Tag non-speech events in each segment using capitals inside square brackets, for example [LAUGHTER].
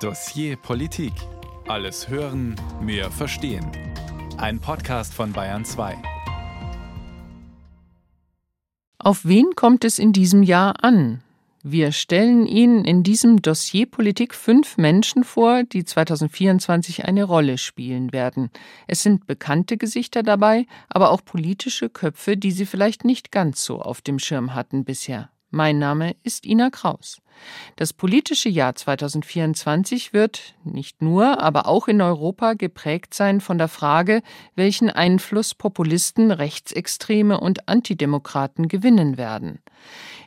Dossier Politik. Alles hören, mehr verstehen. Ein Podcast von Bayern 2. Auf wen kommt es in diesem Jahr an? Wir stellen Ihnen in diesem Dossier Politik fünf Menschen vor, die 2024 eine Rolle spielen werden. Es sind bekannte Gesichter dabei, aber auch politische Köpfe, die Sie vielleicht nicht ganz so auf dem Schirm hatten bisher. Mein Name ist Ina Kraus. Das politische Jahr 2024 wird nicht nur, aber auch in Europa geprägt sein von der Frage, welchen Einfluss Populisten, Rechtsextreme und Antidemokraten gewinnen werden.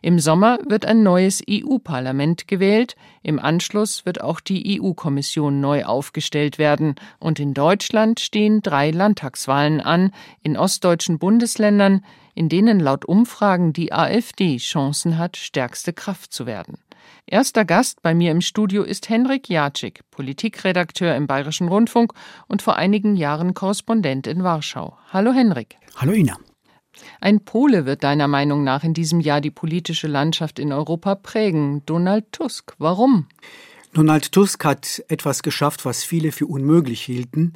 Im Sommer wird ein neues EU-Parlament gewählt, im Anschluss wird auch die EU-Kommission neu aufgestellt werden, und in Deutschland stehen drei Landtagswahlen an, in ostdeutschen Bundesländern, in denen laut Umfragen die AfD Chancen hat, stärkste Kraft zu werden. Erster Gast bei mir im Studio ist Henrik Jacek, Politikredakteur im Bayerischen Rundfunk und vor einigen Jahren Korrespondent in Warschau. Hallo Henrik. Hallo Ina. Ein Pole wird deiner Meinung nach in diesem Jahr die politische Landschaft in Europa prägen. Donald Tusk. Warum? Donald Tusk hat etwas geschafft, was viele für unmöglich hielten.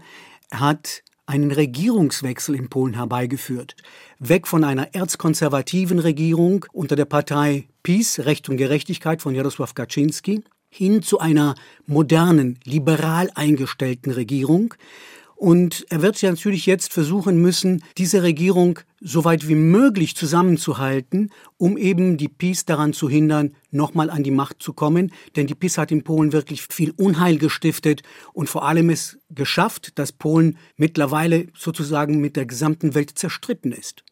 Er hat einen Regierungswechsel in Polen herbeigeführt. Weg von einer erzkonservativen Regierung unter der Partei PiS, Recht und Gerechtigkeit von Jarosław Kaczynski, hin zu einer modernen, liberal eingestellten Regierung, und er wird ja natürlich jetzt versuchen müssen, diese Regierung so weit wie möglich zusammenzuhalten, um eben die PiS daran zu hindern, nochmal an die Macht zu kommen. Denn die PiS hat in Polen wirklich viel Unheil gestiftet und vor allem es geschafft, dass Polen mittlerweile sozusagen mit der gesamten Welt zerstritten ist.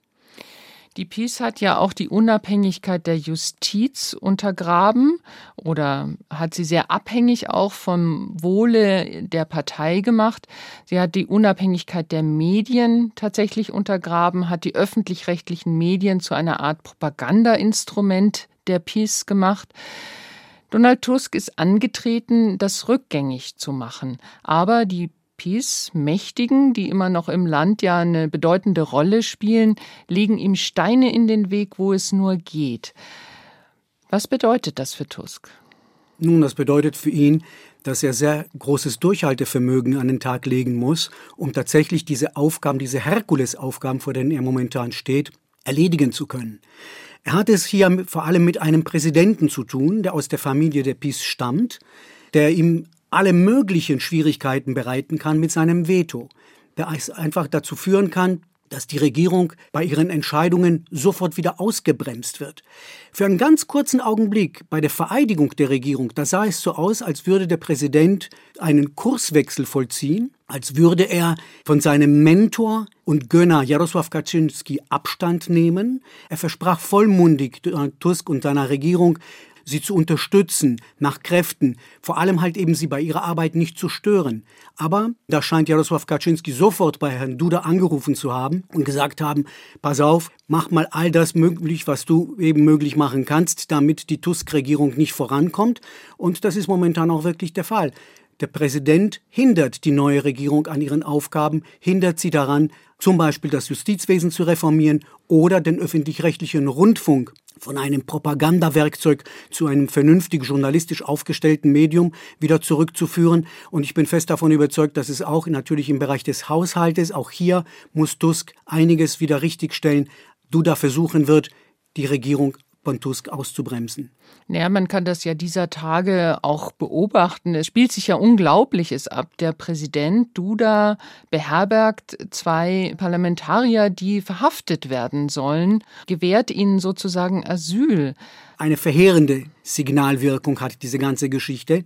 Die PiS hat ja auch die Unabhängigkeit der Justiz untergraben oder hat sie sehr abhängig auch vom Wohle der Partei gemacht. Sie hat die Unabhängigkeit der Medien tatsächlich untergraben, hat die öffentlich-rechtlichen Medien zu einer Art Propagandainstrument der PiS gemacht. Donald Tusk ist angetreten, das rückgängig zu machen. Aber die Peace-Mächtigen, die immer noch im Land ja eine bedeutende Rolle spielen, legen ihm Steine in den Weg, wo es nur geht. Was bedeutet das für Tusk? Nun, das bedeutet für ihn, dass er sehr großes Durchhaltevermögen an den Tag legen muss, um tatsächlich diese Aufgaben, diese Herkulesaufgaben, vor denen er momentan steht, erledigen zu können. Er hat es hier vor allem mit einem Präsidenten zu tun, der aus der Familie der Peace stammt, der ihm alle möglichen Schwierigkeiten bereiten kann mit seinem Veto, der einfach dazu führen kann, dass die Regierung bei ihren Entscheidungen sofort wieder ausgebremst wird. Für einen ganz kurzen Augenblick bei der Vereidigung der Regierung, da sah es so aus, als würde der Präsident einen Kurswechsel vollziehen, als würde er von seinem Mentor und Gönner Jarosław Kaczynski Abstand nehmen. Er versprach vollmundig Tusk und seiner Regierung, sie zu unterstützen, nach Kräften, vor allem halt eben sie bei ihrer Arbeit nicht zu stören. Aber da scheint Jarosław Kaczynski sofort bei Herrn Duda angerufen zu haben und gesagt haben, pass auf, mach mal all das möglich, was du eben möglich machen kannst, damit die Tusk-Regierung nicht vorankommt. Und das ist momentan auch wirklich der Fall. Der Präsident hindert die neue Regierung an ihren Aufgaben, hindert sie daran, zum Beispiel das Justizwesen zu reformieren oder den öffentlich-rechtlichen Rundfunk von einem Propagandawerkzeug zu einem vernünftig journalistisch aufgestellten Medium wieder zurückzuführen. Und ich bin fest davon überzeugt, dass es auch natürlich im Bereich des Haushaltes, auch hier muss Tusk einiges wieder richtigstellen, Duda versuchen wird, die Regierung von Tusk auszubremsen. Naja, man kann das ja dieser Tage auch beobachten. Es spielt sich ja Unglaubliches ab. Der Präsident Duda beherbergt zwei Parlamentarier, die verhaftet werden sollen, gewährt ihnen sozusagen Asyl. Eine verheerende Signalwirkung hat diese ganze Geschichte.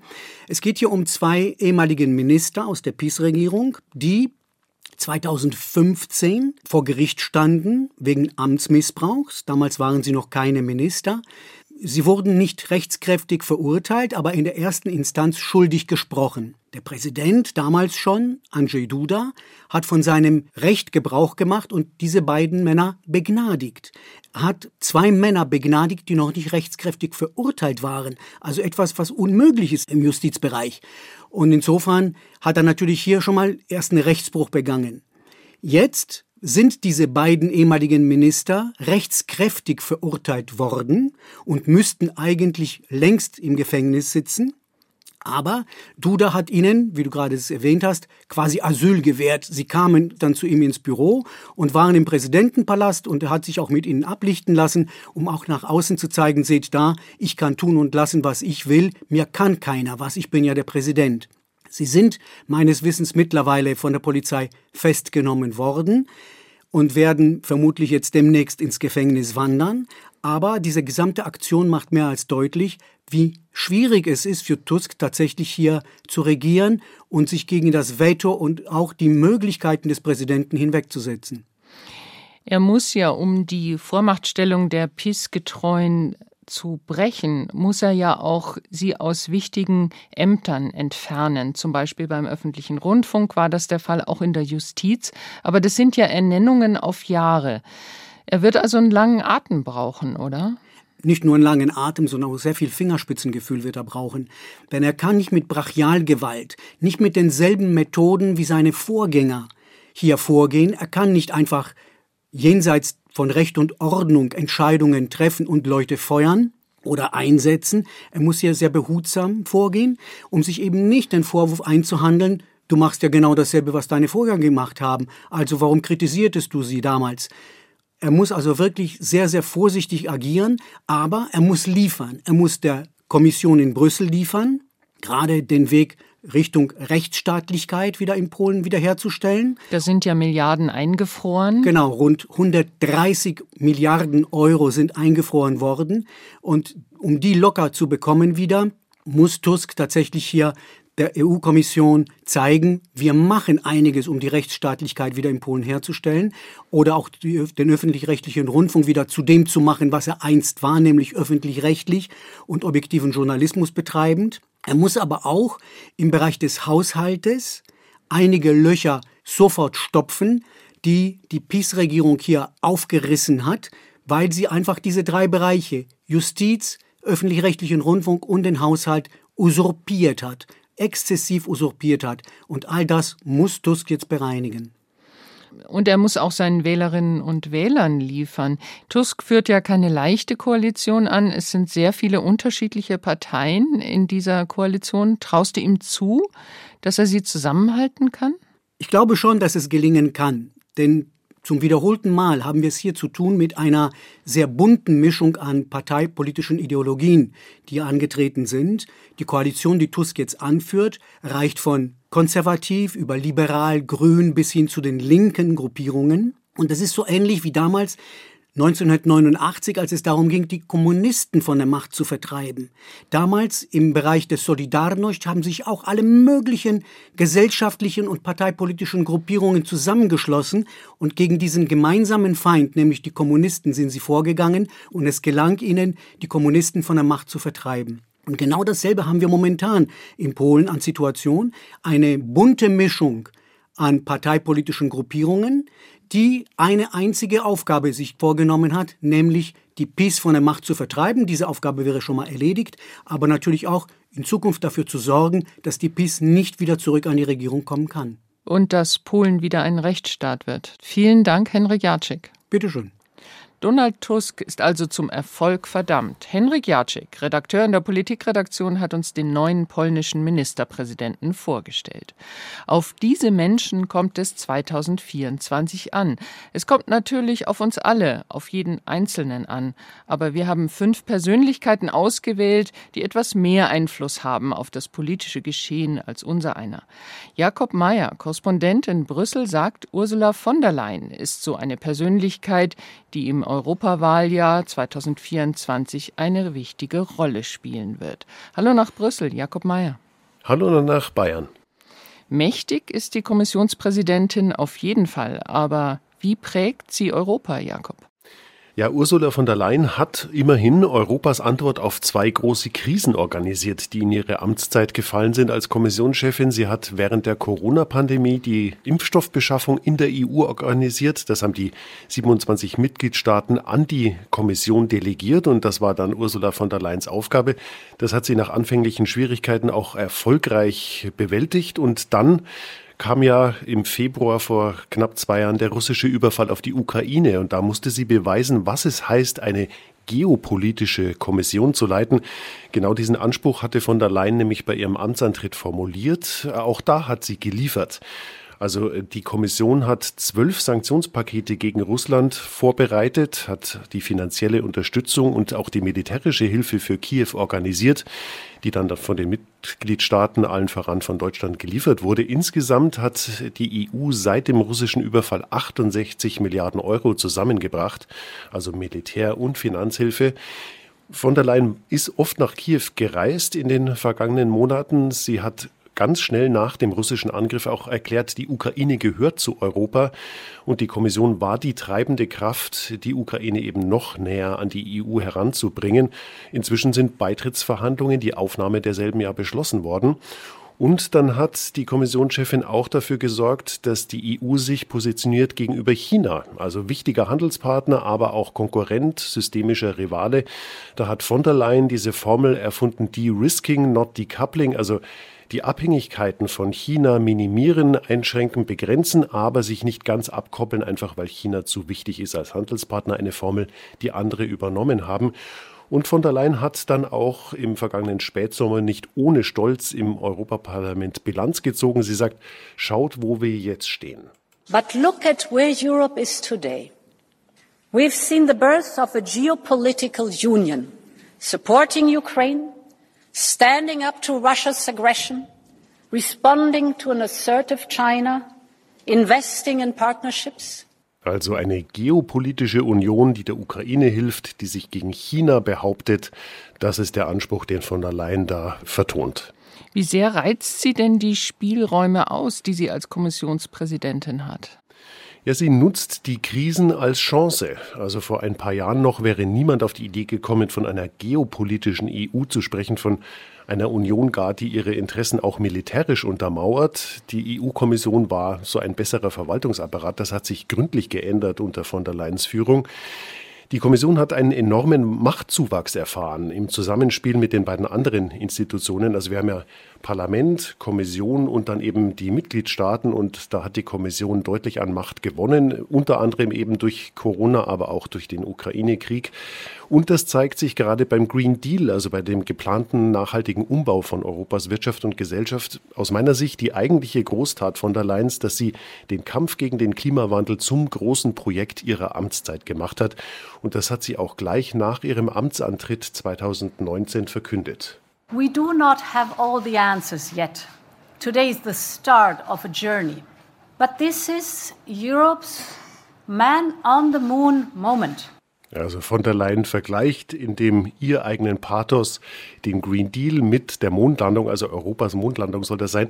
Es geht hier um zwei ehemaligen Minister aus der PiS-Regierung, die 2015 vor Gericht standen wegen Amtsmissbrauchs. Damals waren sie noch keine Minister. Sie wurden nicht rechtskräftig verurteilt, aber in der ersten Instanz schuldig gesprochen. Der Präsident, damals schon, Andrzej Duda, hat von seinem Recht Gebrauch gemacht und diese beiden Männer begnadigt. Er hat zwei Männer begnadigt, die noch nicht rechtskräftig verurteilt waren. Also etwas, was unmöglich ist im Justizbereich. Und insofern hat er natürlich hier schon mal erst einen Rechtsbruch begangen. Jetzt sind diese beiden ehemaligen Minister rechtskräftig verurteilt worden und müssten eigentlich längst im Gefängnis sitzen. Aber Duda hat ihnen, wie du gerade es erwähnt hast, quasi Asyl gewährt. Sie kamen dann zu ihm ins Büro und waren im Präsidentenpalast und er hat sich auch mit ihnen ablichten lassen, um auch nach außen zu zeigen, seht da, ich kann tun und lassen, was ich will, mir kann keiner was, ich bin ja der Präsident. Sie sind meines Wissens mittlerweile von der Polizei festgenommen worden und werden vermutlich jetzt demnächst ins Gefängnis wandern. Aber diese gesamte Aktion macht mehr als deutlich, wie schwierig es ist für Tusk tatsächlich hier zu regieren und sich gegen das Veto und auch die Möglichkeiten des Präsidenten hinwegzusetzen. Er muss ja, um die Vormachtstellung der PIS-getreuen zu brechen, muss er ja auch sie aus wichtigen Ämtern entfernen. Zum Beispiel beim öffentlichen Rundfunk war das der Fall, auch in der Justiz. Aber das sind ja Ernennungen auf Jahre. Er wird also einen langen Atem brauchen, oder? nicht nur einen langen Atem, sondern auch sehr viel Fingerspitzengefühl wird er brauchen. Denn er kann nicht mit Brachialgewalt, nicht mit denselben Methoden wie seine Vorgänger hier vorgehen. Er kann nicht einfach jenseits von Recht und Ordnung Entscheidungen treffen und Leute feuern oder einsetzen. Er muss hier sehr behutsam vorgehen, um sich eben nicht den Vorwurf einzuhandeln, du machst ja genau dasselbe, was deine Vorgänger gemacht haben. Also warum kritisiertest du sie damals? Er muss also wirklich sehr, sehr vorsichtig agieren, aber er muss liefern. Er muss der Kommission in Brüssel liefern, gerade den Weg Richtung Rechtsstaatlichkeit wieder in Polen wiederherzustellen. Da sind ja Milliarden eingefroren. Genau, rund 130 Milliarden Euro sind eingefroren worden. Und um die locker zu bekommen wieder, muss Tusk tatsächlich hier der EU-Kommission zeigen, wir machen einiges, um die Rechtsstaatlichkeit wieder in Polen herzustellen oder auch die, den öffentlich-rechtlichen Rundfunk wieder zu dem zu machen, was er einst war, nämlich öffentlich-rechtlich und objektiven Journalismus betreibend. Er muss aber auch im Bereich des Haushaltes einige Löcher sofort stopfen, die die PiS-Regierung hier aufgerissen hat, weil sie einfach diese drei Bereiche Justiz, öffentlich-rechtlichen Rundfunk und den Haushalt usurpiert hat exzessiv usurpiert hat. Und all das muss Tusk jetzt bereinigen. Und er muss auch seinen Wählerinnen und Wählern liefern. Tusk führt ja keine leichte Koalition an. Es sind sehr viele unterschiedliche Parteien in dieser Koalition. Traust du ihm zu, dass er sie zusammenhalten kann? Ich glaube schon, dass es gelingen kann. Denn zum wiederholten Mal haben wir es hier zu tun mit einer sehr bunten Mischung an parteipolitischen Ideologien, die angetreten sind. Die Koalition, die Tusk jetzt anführt, reicht von konservativ über liberal, grün bis hin zu den linken Gruppierungen. Und das ist so ähnlich wie damals 1989, als es darum ging, die Kommunisten von der Macht zu vertreiben. Damals im Bereich des Solidarność haben sich auch alle möglichen gesellschaftlichen und parteipolitischen Gruppierungen zusammengeschlossen und gegen diesen gemeinsamen Feind, nämlich die Kommunisten, sind sie vorgegangen und es gelang ihnen, die Kommunisten von der Macht zu vertreiben. Und genau dasselbe haben wir momentan in Polen an Situation. Eine bunte Mischung an parteipolitischen Gruppierungen, die eine einzige Aufgabe sich vorgenommen hat, nämlich die PiS von der Macht zu vertreiben. Diese Aufgabe wäre schon mal erledigt, aber natürlich auch in Zukunft dafür zu sorgen, dass die PiS nicht wieder zurück an die Regierung kommen kann. Und dass Polen wieder ein Rechtsstaat wird. Vielen Dank, Henrik Jacek. Bitteschön. Donald Tusk ist also zum Erfolg verdammt. Henrik Jacek, Redakteur in der Politikredaktion, hat uns den neuen polnischen Ministerpräsidenten vorgestellt. Auf diese Menschen kommt es 2024 an. Es kommt natürlich auf uns alle, auf jeden Einzelnen an. Aber wir haben fünf Persönlichkeiten ausgewählt, die etwas mehr Einfluss haben auf das politische Geschehen als unser einer. Jakob Mayer, Korrespondent in Brüssel, sagt, Ursula von der Leyen ist so eine Persönlichkeit, die im Europawahljahr 2024 eine wichtige Rolle spielen wird. Hallo nach Brüssel, Jakob Mayer. Hallo nach Bayern. Mächtig ist die Kommissionspräsidentin auf jeden Fall, aber wie prägt sie Europa, Jakob? Ja, Ursula von der Leyen hat immerhin Europas Antwort auf zwei große Krisen organisiert, die in ihre Amtszeit gefallen sind als Kommissionschefin. Sie hat während der Corona-Pandemie die Impfstoffbeschaffung in der EU organisiert. Das haben die 27 Mitgliedstaaten an die Kommission delegiert und das war dann Ursula von der Leyens Aufgabe. Das hat sie nach anfänglichen Schwierigkeiten auch erfolgreich bewältigt und dann kam ja im Februar vor knapp zwei Jahren der russische Überfall auf die Ukraine und da musste sie beweisen, was es heißt, eine geopolitische Kommission zu leiten. Genau diesen Anspruch hatte von der Leyen nämlich bei ihrem Amtsantritt formuliert. Auch da hat sie geliefert. Also äh, die Kommission hat zwölf Sanktionspakete gegen Russland vorbereitet, hat die finanzielle Unterstützung und auch die militärische Hilfe für Kiew organisiert, die dann von den Mitgliedstaaten, allen voran von Deutschland, geliefert wurde. Insgesamt hat die EU seit dem russischen Überfall 68 Milliarden Euro zusammengebracht, also Militär- und Finanzhilfe. Von der Leyen ist oft nach Kiew gereist in den vergangenen Monaten. Sie hat ganz schnell nach dem russischen Angriff auch erklärt, die Ukraine gehört zu Europa und die Kommission war die treibende Kraft, die Ukraine eben noch näher an die EU heranzubringen. Inzwischen sind Beitrittsverhandlungen, die Aufnahme derselben ja beschlossen worden. Und dann hat die Kommissionschefin auch dafür gesorgt, dass die EU sich positioniert gegenüber China, also wichtiger Handelspartner, aber auch Konkurrent, systemischer Rivale. Da hat von der Leyen diese Formel erfunden, de-risking, not decoupling, also die Abhängigkeiten von China minimieren, einschränken, begrenzen, aber sich nicht ganz abkoppeln, einfach weil China zu wichtig ist als Handelspartner, eine Formel, die andere übernommen haben. Und von der Leyen hat dann auch im vergangenen Spätsommer nicht ohne Stolz im Europaparlament Bilanz gezogen. Sie sagt, schaut, wo wir jetzt stehen. But look at where Europe is today. We've seen the birth of a geopolitical union, supporting Ukraine, standing up to Russia's aggression, responding to an assertive China, investing in partnerships. Also eine geopolitische Union, die der Ukraine hilft, die sich gegen China behauptet, das ist der Anspruch, den von der Leyen da vertont. Wie sehr reizt sie denn die Spielräume aus, die sie als Kommissionspräsidentin hat? Ja, sie nutzt die Krisen als Chance. Also vor ein paar Jahren noch wäre niemand auf die Idee gekommen, von einer geopolitischen EU zu sprechen, von einer Union gar, die ihre Interessen auch militärisch untermauert. Die EU-Kommission war so ein besserer Verwaltungsapparat. Das hat sich gründlich geändert unter von der Leyens Führung. Die Kommission hat einen enormen Machtzuwachs erfahren im Zusammenspiel mit den beiden anderen Institutionen. Also wir haben ja Parlament, Kommission und dann eben die Mitgliedstaaten und da hat die Kommission deutlich an Macht gewonnen, unter anderem eben durch Corona, aber auch durch den Ukraine-Krieg. Und das zeigt sich gerade beim Green Deal, also bei dem geplanten nachhaltigen Umbau von Europas Wirtschaft und Gesellschaft. Aus meiner Sicht die eigentliche Großtat von der Leyen, dass sie den Kampf gegen den Klimawandel zum großen Projekt ihrer Amtszeit gemacht hat. Und das hat sie auch gleich nach ihrem Amtsantritt 2019 verkündet. We do not have all the answers yet. Today is the start of a journey. But this is Europe's man on the moon moment. Also von der Leyen vergleicht in dem ihr eigenen Pathos den Green Deal mit der Mondlandung, also Europas Mondlandung soll das sein.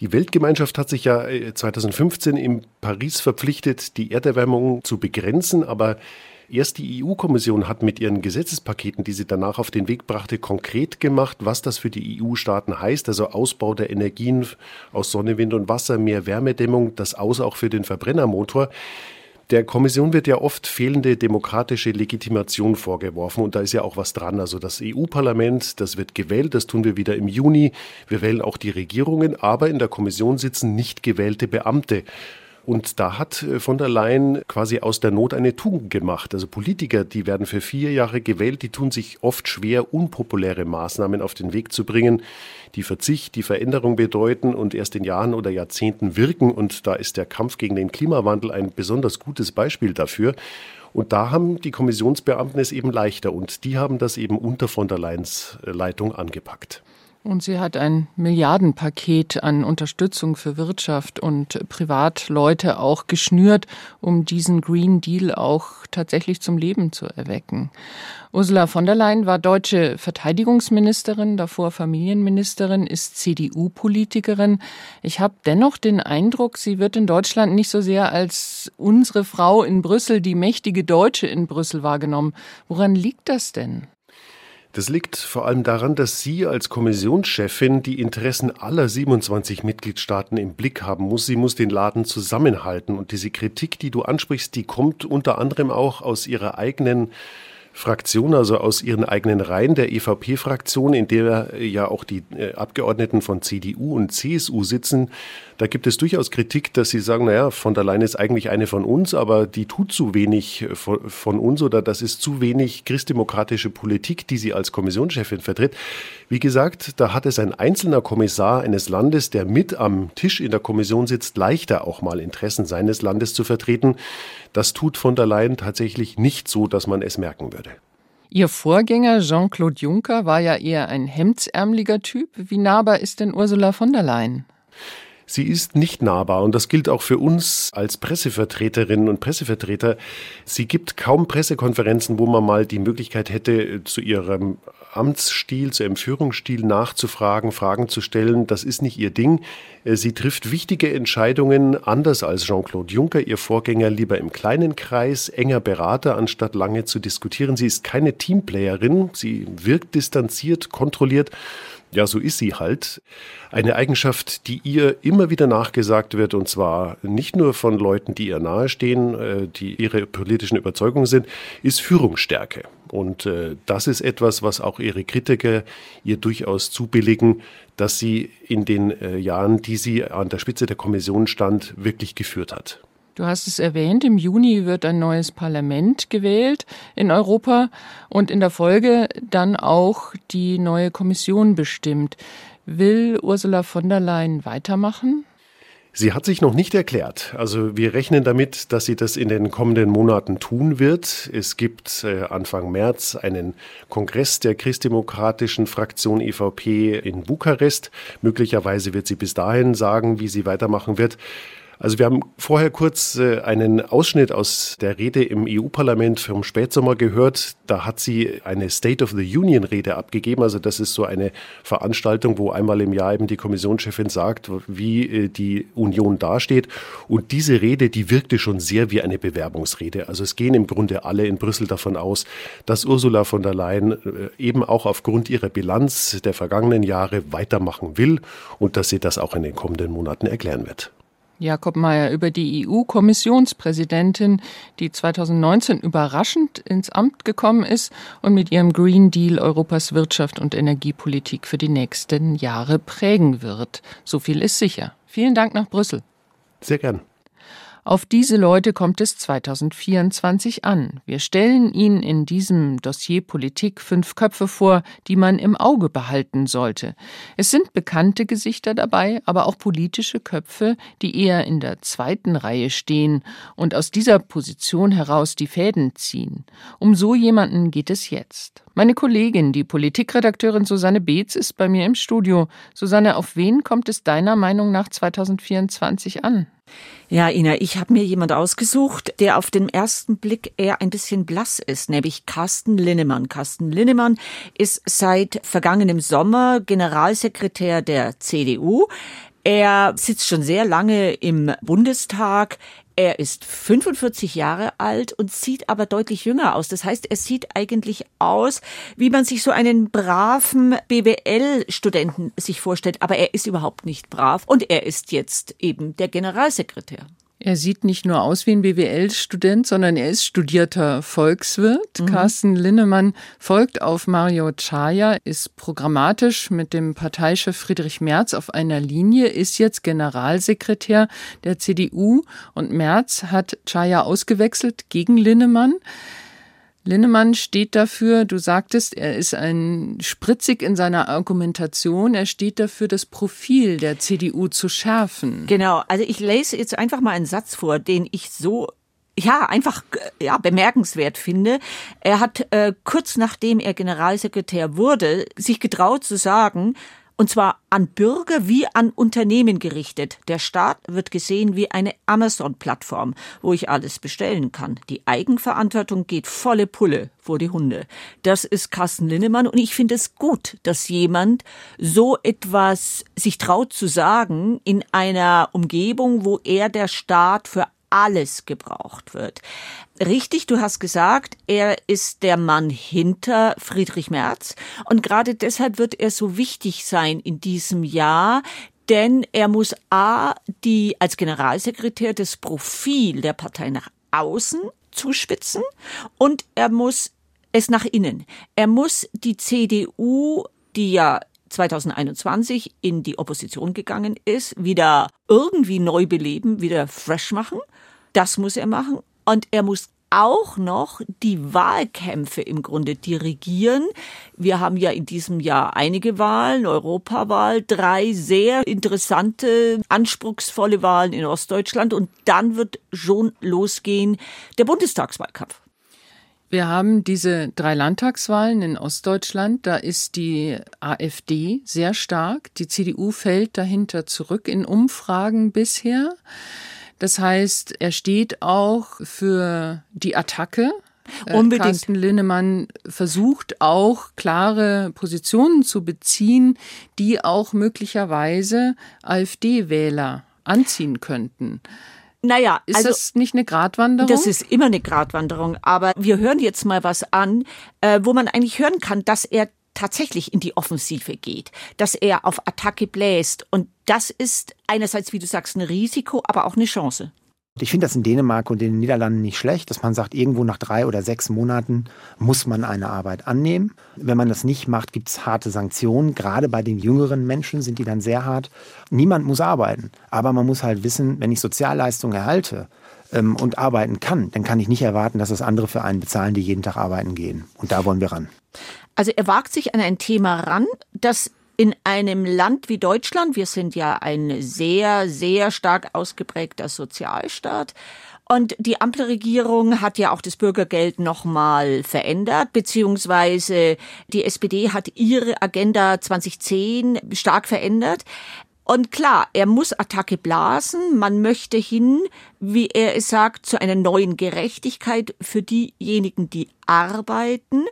Die Weltgemeinschaft hat sich ja 2015 äh, in Paris verpflichtet, die Erderwärmung zu begrenzen, aber Erst die EU-Kommission hat mit ihren Gesetzespaketen, die sie danach auf den Weg brachte, konkret gemacht, was das für die EU-Staaten heißt. Also Ausbau der Energien aus Sonne, Wind und Wasser, mehr Wärmedämmung, das Aus auch für den Verbrennermotor. Der Kommission wird ja oft fehlende demokratische Legitimation vorgeworfen und da ist ja auch was dran. Also das EU-Parlament, das wird gewählt, das tun wir wieder im Juni. Wir wählen auch die Regierungen, aber in der Kommission sitzen nicht gewählte Beamte. Und da hat äh, von der Leyen quasi aus der Not eine Tugend gemacht. Also Politiker, die werden für vier Jahre gewählt, die tun sich oft schwer, unpopuläre Maßnahmen auf den Weg zu bringen, die Verzicht, die Veränderung bedeuten und erst in Jahren oder Jahrzehnten wirken. Und da ist der Kampf gegen den Klimawandel ein besonders gutes Beispiel dafür. Und da haben die Kommissionsbeamten es eben leichter und die haben das eben unter von der Leyens äh, Leitung angepackt. Und sie hat ein Milliardenpaket an Unterstützung für Wirtschaft und Privatleute auch geschnürt, um diesen Green Deal auch tatsächlich zum Leben zu erwecken. Ursula von der Leyen war deutsche Verteidigungsministerin, davor Familienministerin, ist CDU-Politikerin. Ich habe dennoch den Eindruck, sie wird in Deutschland nicht so sehr als unsere Frau in Brüssel, die mächtige Deutsche in Brüssel wahrgenommen. Woran liegt das denn? Das liegt vor allem daran, dass sie als Kommissionschefin die Interessen aller 27 Mitgliedstaaten im Blick haben muss. Sie muss den Laden zusammenhalten. Und diese Kritik, die du ansprichst, die kommt unter anderem auch aus ihrer eigenen Fraktion, also aus ihren eigenen Reihen der EVP-Fraktion, in der ja auch die äh, Abgeordneten von CDU und CSU sitzen. Da gibt es durchaus Kritik, dass sie sagen, naja, von der Leyen ist eigentlich eine von uns, aber die tut zu wenig von, von uns oder das ist zu wenig christdemokratische Politik, die sie als Kommissionschefin vertritt. Wie gesagt, da hat es ein einzelner Kommissar eines Landes, der mit am Tisch in der Kommission sitzt, leichter auch mal Interessen seines Landes zu vertreten. Das tut von der Leyen tatsächlich nicht so, dass man es merken würde. Ihr Vorgänger Jean-Claude Juncker war ja eher ein hemdsärmeliger Typ. Wie nahbar ist denn Ursula von der Leyen? Sie ist nicht nahbar und das gilt auch für uns als Pressevertreterinnen und Pressevertreter. Sie gibt kaum Pressekonferenzen, wo man mal die Möglichkeit hätte, zu ihrem Amtsstil, zu ihrem Führungsstil nachzufragen, Fragen zu stellen. Das ist nicht ihr Ding. Sie trifft wichtige Entscheidungen anders als Jean-Claude Juncker, ihr Vorgänger, lieber im kleinen Kreis, enger Berater, anstatt lange zu diskutieren. Sie ist keine Teamplayerin. Sie wirkt distanziert, kontrolliert ja, so ist sie halt. Eine Eigenschaft, die ihr immer wieder nachgesagt wird, und zwar nicht nur von Leuten, die ihr nahestehen, äh, die ihre politischen Überzeugungen sind, ist Führungsstärke. Und äh, das ist etwas, was auch ihre Kritiker ihr durchaus zubilligen, dass sie in den äh, Jahren, die sie an der Spitze der Kommission stand, wirklich geführt hat. Du hast es erwähnt, im Juni wird ein neues Parlament gewählt in Europa und in der Folge dann auch die neue Kommission bestimmt. Will Ursula von der Leyen weitermachen? Sie hat sich noch nicht erklärt. Also wir rechnen damit, dass sie das in den kommenden Monaten tun wird. Es gibt äh, Anfang März einen Kongress der christdemokratischen Fraktion EVP in Bukarest. Möglicherweise wird sie bis dahin sagen, wie sie weitermachen wird. Also wir haben vorher kurz äh, einen Ausschnitt aus der Rede im EU-Parlament vom Spätsommer gehört. Da hat sie eine State of the Union-Rede abgegeben. Also das ist so eine Veranstaltung, wo einmal im Jahr eben die Kommissionschefin sagt, wie äh, die Union dasteht. Und diese Rede, die wirkte schon sehr wie eine Bewerbungsrede. Also es gehen im Grunde alle in Brüssel davon aus, dass Ursula von der Leyen äh, eben auch aufgrund ihrer Bilanz der vergangenen Jahre weitermachen will und dass sie das auch in den kommenden Monaten erklären wird. Jakob Mayer über die EU-Kommissionspräsidentin, die 2019 überraschend ins Amt gekommen ist und mit ihrem Green Deal Europas Wirtschaft und Energiepolitik für die nächsten Jahre prägen wird. So viel ist sicher. Vielen Dank nach Brüssel. Sehr gern. Auf diese Leute kommt es 2024 an. Wir stellen Ihnen in diesem Dossier Politik fünf Köpfe vor, die man im Auge behalten sollte. Es sind bekannte Gesichter dabei, aber auch politische Köpfe, die eher in der zweiten Reihe stehen und aus dieser Position heraus die Fäden ziehen. Um so jemanden geht es jetzt. Meine Kollegin, die Politikredakteurin Susanne Beetz, ist bei mir im Studio. Susanne, auf wen kommt es deiner Meinung nach 2024 an? Ja, Ina, ich habe mir jemand ausgesucht, der auf den ersten Blick eher ein bisschen blass ist, nämlich Carsten Linnemann. Carsten Linnemann ist seit vergangenem Sommer Generalsekretär der CDU. Er sitzt schon sehr lange im Bundestag. Er ist 45 Jahre alt und sieht aber deutlich jünger aus. Das heißt, er sieht eigentlich aus, wie man sich so einen braven BWL-Studenten sich vorstellt. Aber er ist überhaupt nicht brav und er ist jetzt eben der Generalsekretär. Er sieht nicht nur aus wie ein BWL-Student, sondern er ist studierter Volkswirt. Mhm. Carsten Linnemann folgt auf Mario Chaya, ist programmatisch mit dem Parteichef Friedrich Merz auf einer Linie, ist jetzt Generalsekretär der CDU und Merz hat Chaya ausgewechselt gegen Linnemann. Linnemann steht dafür, du sagtest, er ist ein spritzig in seiner Argumentation, er steht dafür, das Profil der CDU zu schärfen. Genau, also ich lese jetzt einfach mal einen Satz vor, den ich so ja, einfach ja, bemerkenswert finde. Er hat äh, kurz nachdem er Generalsekretär wurde, sich getraut zu sagen, und zwar an Bürger wie an Unternehmen gerichtet. Der Staat wird gesehen wie eine Amazon-Plattform, wo ich alles bestellen kann. Die Eigenverantwortung geht volle Pulle vor die Hunde. Das ist Carsten Linnemann und ich finde es gut, dass jemand so etwas sich traut zu sagen in einer Umgebung, wo er der Staat für alles gebraucht wird. Richtig, du hast gesagt, er ist der Mann hinter Friedrich Merz und gerade deshalb wird er so wichtig sein in diesem Jahr, denn er muss A, die als Generalsekretär das Profil der Partei nach außen zuspitzen und er muss es nach innen. Er muss die CDU, die ja 2021 in die Opposition gegangen ist, wieder irgendwie neu beleben, wieder fresh machen. Das muss er machen. Und er muss auch noch die Wahlkämpfe im Grunde dirigieren. Wir haben ja in diesem Jahr einige Wahlen, Europawahl, drei sehr interessante, anspruchsvolle Wahlen in Ostdeutschland und dann wird schon losgehen der Bundestagswahlkampf. Wir haben diese drei Landtagswahlen in Ostdeutschland. Da ist die AfD sehr stark. Die CDU fällt dahinter zurück in Umfragen bisher. Das heißt, er steht auch für die Attacke. Äh, Unbedingt. Carsten Linnemann versucht auch klare Positionen zu beziehen, die auch möglicherweise AfD-Wähler anziehen könnten. Naja, ist also, das nicht eine Gratwanderung? Das ist immer eine Gratwanderung. Aber wir hören jetzt mal was an, äh, wo man eigentlich hören kann, dass er tatsächlich in die Offensive geht, dass er auf Attacke bläst. Und das ist einerseits, wie du sagst, ein Risiko, aber auch eine Chance. Ich finde das in Dänemark und in den Niederlanden nicht schlecht, dass man sagt, irgendwo nach drei oder sechs Monaten muss man eine Arbeit annehmen. Wenn man das nicht macht, gibt es harte Sanktionen. Gerade bei den jüngeren Menschen sind die dann sehr hart. Niemand muss arbeiten. Aber man muss halt wissen, wenn ich Sozialleistungen erhalte ähm, und arbeiten kann, dann kann ich nicht erwarten, dass das andere für einen bezahlen, die jeden Tag arbeiten gehen. Und da wollen wir ran. Also er wagt sich an ein Thema ran, das in einem Land wie Deutschland, wir sind ja ein sehr, sehr stark ausgeprägter Sozialstaat, und die Ampelregierung hat ja auch das Bürgergeld nochmal verändert, beziehungsweise die SPD hat ihre Agenda 2010 stark verändert. Und klar, er muss Attacke blasen. Man möchte hin, wie er es sagt, zu einer neuen Gerechtigkeit für diejenigen, die arbeiten.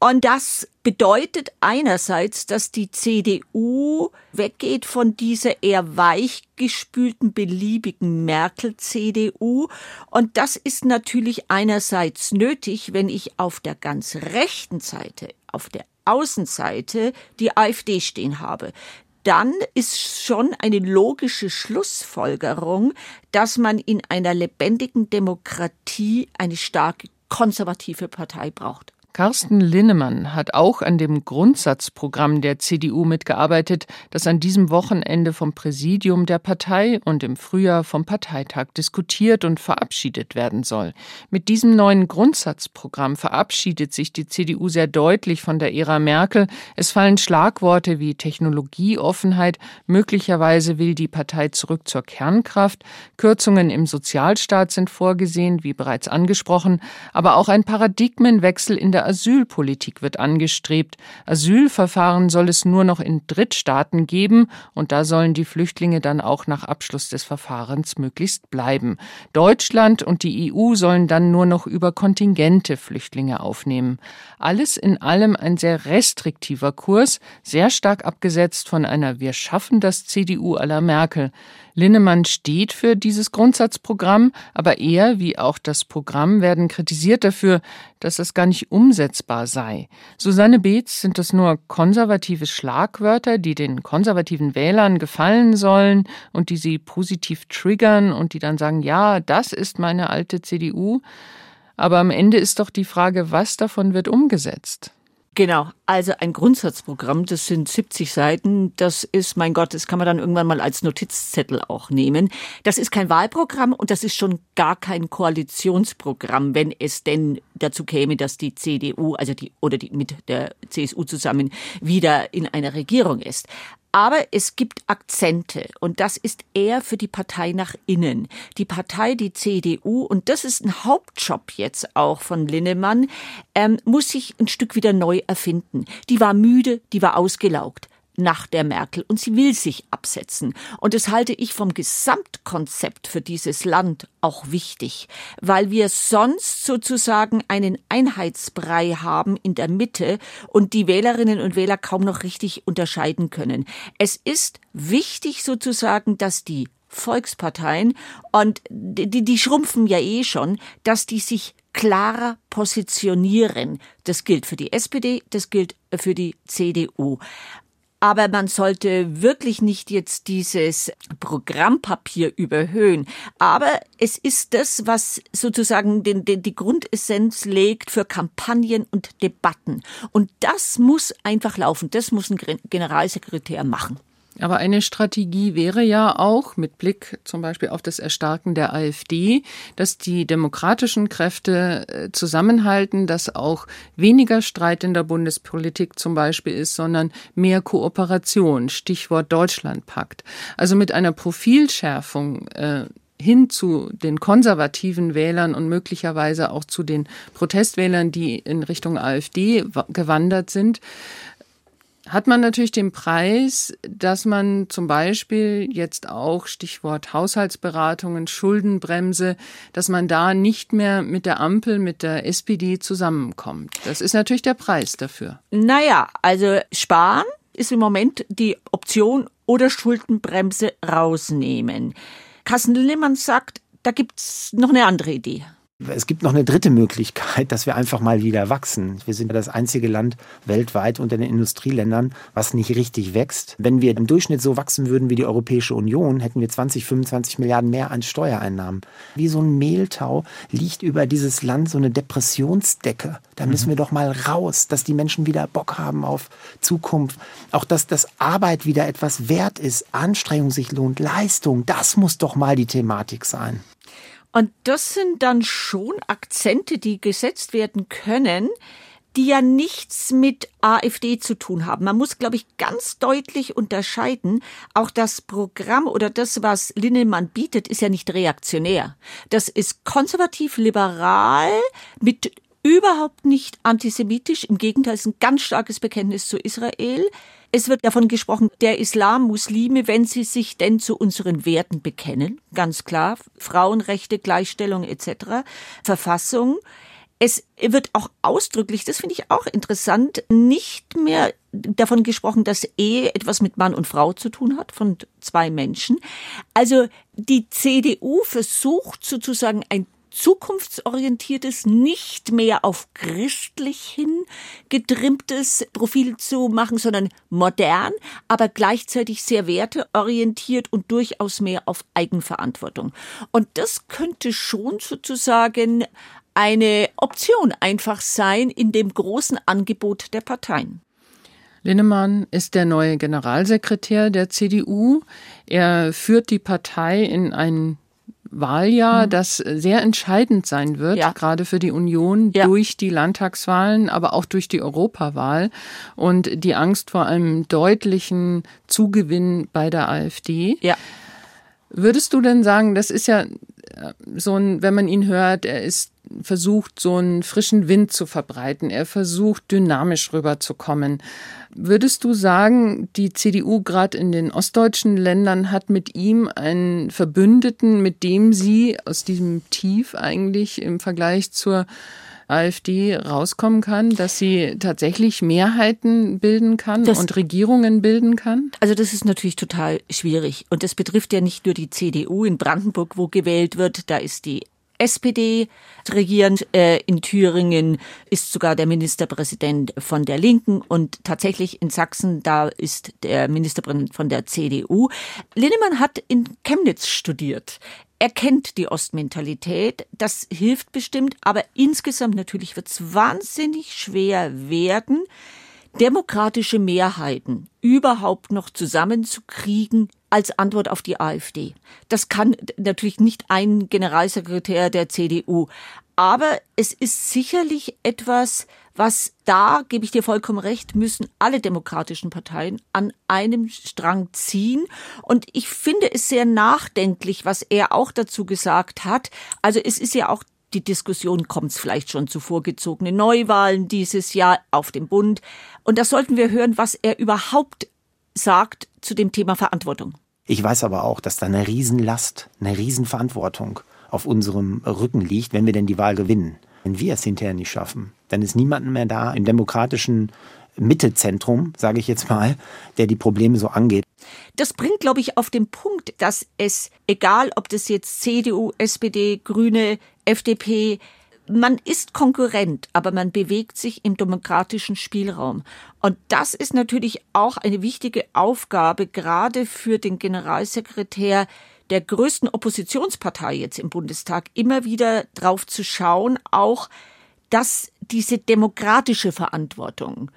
Und das bedeutet einerseits, dass die CDU weggeht von dieser eher weichgespülten, beliebigen Merkel-CDU. Und das ist natürlich einerseits nötig, wenn ich auf der ganz rechten Seite, auf der Außenseite die AfD stehen habe dann ist schon eine logische Schlussfolgerung, dass man in einer lebendigen Demokratie eine starke konservative Partei braucht. Carsten Linnemann hat auch an dem Grundsatzprogramm der CDU mitgearbeitet, das an diesem Wochenende vom Präsidium der Partei und im Frühjahr vom Parteitag diskutiert und verabschiedet werden soll. Mit diesem neuen Grundsatzprogramm verabschiedet sich die CDU sehr deutlich von der Ära Merkel. Es fallen Schlagworte wie Technologieoffenheit, möglicherweise will die Partei zurück zur Kernkraft, Kürzungen im Sozialstaat sind vorgesehen, wie bereits angesprochen, aber auch ein Paradigmenwechsel in der Asylpolitik wird angestrebt. Asylverfahren soll es nur noch in Drittstaaten geben und da sollen die Flüchtlinge dann auch nach Abschluss des Verfahrens möglichst bleiben. Deutschland und die EU sollen dann nur noch über Kontingente Flüchtlinge aufnehmen. Alles in allem ein sehr restriktiver Kurs, sehr stark abgesetzt von einer Wir schaffen das CDU aller Merkel. Linnemann steht für dieses Grundsatzprogramm, aber er wie auch das Programm werden kritisiert dafür, dass es gar nicht umsetzbar sei. Susanne Beetz sind das nur konservative Schlagwörter, die den konservativen Wählern gefallen sollen und die sie positiv triggern und die dann sagen, ja, das ist meine alte CDU. Aber am Ende ist doch die Frage, was davon wird umgesetzt? Genau, also ein Grundsatzprogramm, das sind 70 Seiten, das ist, mein Gott, das kann man dann irgendwann mal als Notizzettel auch nehmen. Das ist kein Wahlprogramm und das ist schon gar kein Koalitionsprogramm, wenn es denn dazu käme, dass die CDU, also die, oder die mit der CSU zusammen wieder in einer Regierung ist. Aber es gibt Akzente und das ist eher für die Partei nach innen. Die Partei, die CDU, und das ist ein Hauptjob jetzt auch von Linnemann, ähm, muss sich ein Stück wieder neu erfinden. Die war müde, die war ausgelaugt nach der Merkel und sie will sich absetzen. Und das halte ich vom Gesamtkonzept für dieses Land auch wichtig, weil wir sonst sozusagen einen Einheitsbrei haben in der Mitte und die Wählerinnen und Wähler kaum noch richtig unterscheiden können. Es ist wichtig sozusagen, dass die Volksparteien und die, die schrumpfen ja eh schon, dass die sich klarer positionieren. Das gilt für die SPD, das gilt für die CDU. Aber man sollte wirklich nicht jetzt dieses Programmpapier überhöhen. Aber es ist das, was sozusagen den, den, die Grundessenz legt für Kampagnen und Debatten. Und das muss einfach laufen. Das muss ein Generalsekretär machen. Aber eine Strategie wäre ja auch, mit Blick zum Beispiel auf das Erstarken der AfD, dass die demokratischen Kräfte äh, zusammenhalten, dass auch weniger Streit in der Bundespolitik zum Beispiel ist, sondern mehr Kooperation, Stichwort Deutschlandpakt. Also mit einer Profilschärfung äh, hin zu den konservativen Wählern und möglicherweise auch zu den Protestwählern, die in Richtung AfD gewandert sind, hat man natürlich den Preis, dass man zum Beispiel jetzt auch Stichwort Haushaltsberatungen, Schuldenbremse, dass man da nicht mehr mit der Ampel, mit der SPD zusammenkommt. Das ist natürlich der Preis dafür. Naja, also sparen ist im Moment die Option oder Schuldenbremse rausnehmen. Kassen Lillemann sagt, da gibt's noch eine andere Idee. Es gibt noch eine dritte Möglichkeit, [LAUGHS] dass wir einfach mal wieder wachsen. Wir sind das einzige Land weltweit unter den Industrieländern, was nicht richtig wächst. Wenn wir im Durchschnitt so wachsen würden wie die Europäische Union, hätten wir 20, 25 Milliarden mehr an Steuereinnahmen. Wie so ein Mehltau liegt über dieses Land so eine Depressionsdecke. Da müssen mhm. wir doch mal raus, dass die Menschen wieder Bock haben auf Zukunft. Auch dass das Arbeit wieder etwas wert ist, Anstrengung sich lohnt, Leistung. Das muss doch mal die Thematik sein. Und das sind dann schon Akzente, die gesetzt werden können, die ja nichts mit AfD zu tun haben. Man muss, glaube ich, ganz deutlich unterscheiden, auch das Programm oder das, was Linnemann bietet, ist ja nicht reaktionär. Das ist konservativ-liberal mit überhaupt nicht antisemitisch. Im Gegenteil, ist ein ganz starkes Bekenntnis zu Israel. Es wird davon gesprochen, der Islam, Muslime, wenn sie sich denn zu unseren Werten bekennen, ganz klar, Frauenrechte, Gleichstellung etc., Verfassung. Es wird auch ausdrücklich, das finde ich auch interessant, nicht mehr davon gesprochen, dass Ehe etwas mit Mann und Frau zu tun hat, von zwei Menschen. Also die CDU versucht sozusagen ein zukunftsorientiertes, nicht mehr auf christlich hin getrimmtes Profil zu machen, sondern modern, aber gleichzeitig sehr werteorientiert und durchaus mehr auf Eigenverantwortung. Und das könnte schon sozusagen eine Option einfach sein in dem großen Angebot der Parteien. Linnemann ist der neue Generalsekretär der CDU. Er führt die Partei in ein Wahljahr, mhm. das sehr entscheidend sein wird, ja. gerade für die Union ja. durch die Landtagswahlen, aber auch durch die Europawahl und die Angst vor einem deutlichen Zugewinn bei der AfD. Ja. Würdest du denn sagen, das ist ja äh, so ein, wenn man ihn hört, er ist versucht, so einen frischen Wind zu verbreiten. Er versucht, dynamisch rüberzukommen. Würdest du sagen, die CDU gerade in den ostdeutschen Ländern hat mit ihm einen Verbündeten, mit dem sie aus diesem Tief eigentlich im Vergleich zur AfD rauskommen kann, dass sie tatsächlich Mehrheiten bilden kann das, und Regierungen bilden kann? Also das ist natürlich total schwierig. Und das betrifft ja nicht nur die CDU in Brandenburg, wo gewählt wird. Da ist die SPD regierend. Äh, in Thüringen ist sogar der Ministerpräsident von der Linken und tatsächlich in Sachsen, da ist der Ministerpräsident von der CDU. Linnemann hat in Chemnitz studiert. Er kennt die Ostmentalität, das hilft bestimmt, aber insgesamt natürlich wird es wahnsinnig schwer werden, demokratische Mehrheiten überhaupt noch zusammenzukriegen als Antwort auf die AfD. Das kann natürlich nicht ein Generalsekretär der CDU. Aber es ist sicherlich etwas, was da, gebe ich dir vollkommen recht, müssen alle demokratischen Parteien an einem Strang ziehen. Und ich finde es sehr nachdenklich, was er auch dazu gesagt hat. Also es ist ja auch die Diskussion, kommt es vielleicht schon zu vorgezogenen Neuwahlen dieses Jahr auf dem Bund. Und da sollten wir hören, was er überhaupt sagt zu dem Thema Verantwortung. Ich weiß aber auch, dass da eine Riesenlast, eine Riesenverantwortung auf unserem Rücken liegt, wenn wir denn die Wahl gewinnen. Wenn wir es hinterher nicht schaffen, dann ist niemand mehr da im demokratischen Mittezentrum, sage ich jetzt mal, der die Probleme so angeht. Das bringt, glaube ich, auf den Punkt, dass es, egal ob das jetzt CDU, SPD, Grüne, FDP, man ist Konkurrent, aber man bewegt sich im demokratischen Spielraum. Und das ist natürlich auch eine wichtige Aufgabe, gerade für den Generalsekretär der größten Oppositionspartei jetzt im Bundestag, immer wieder drauf zu schauen, auch, dass diese demokratische Verantwortung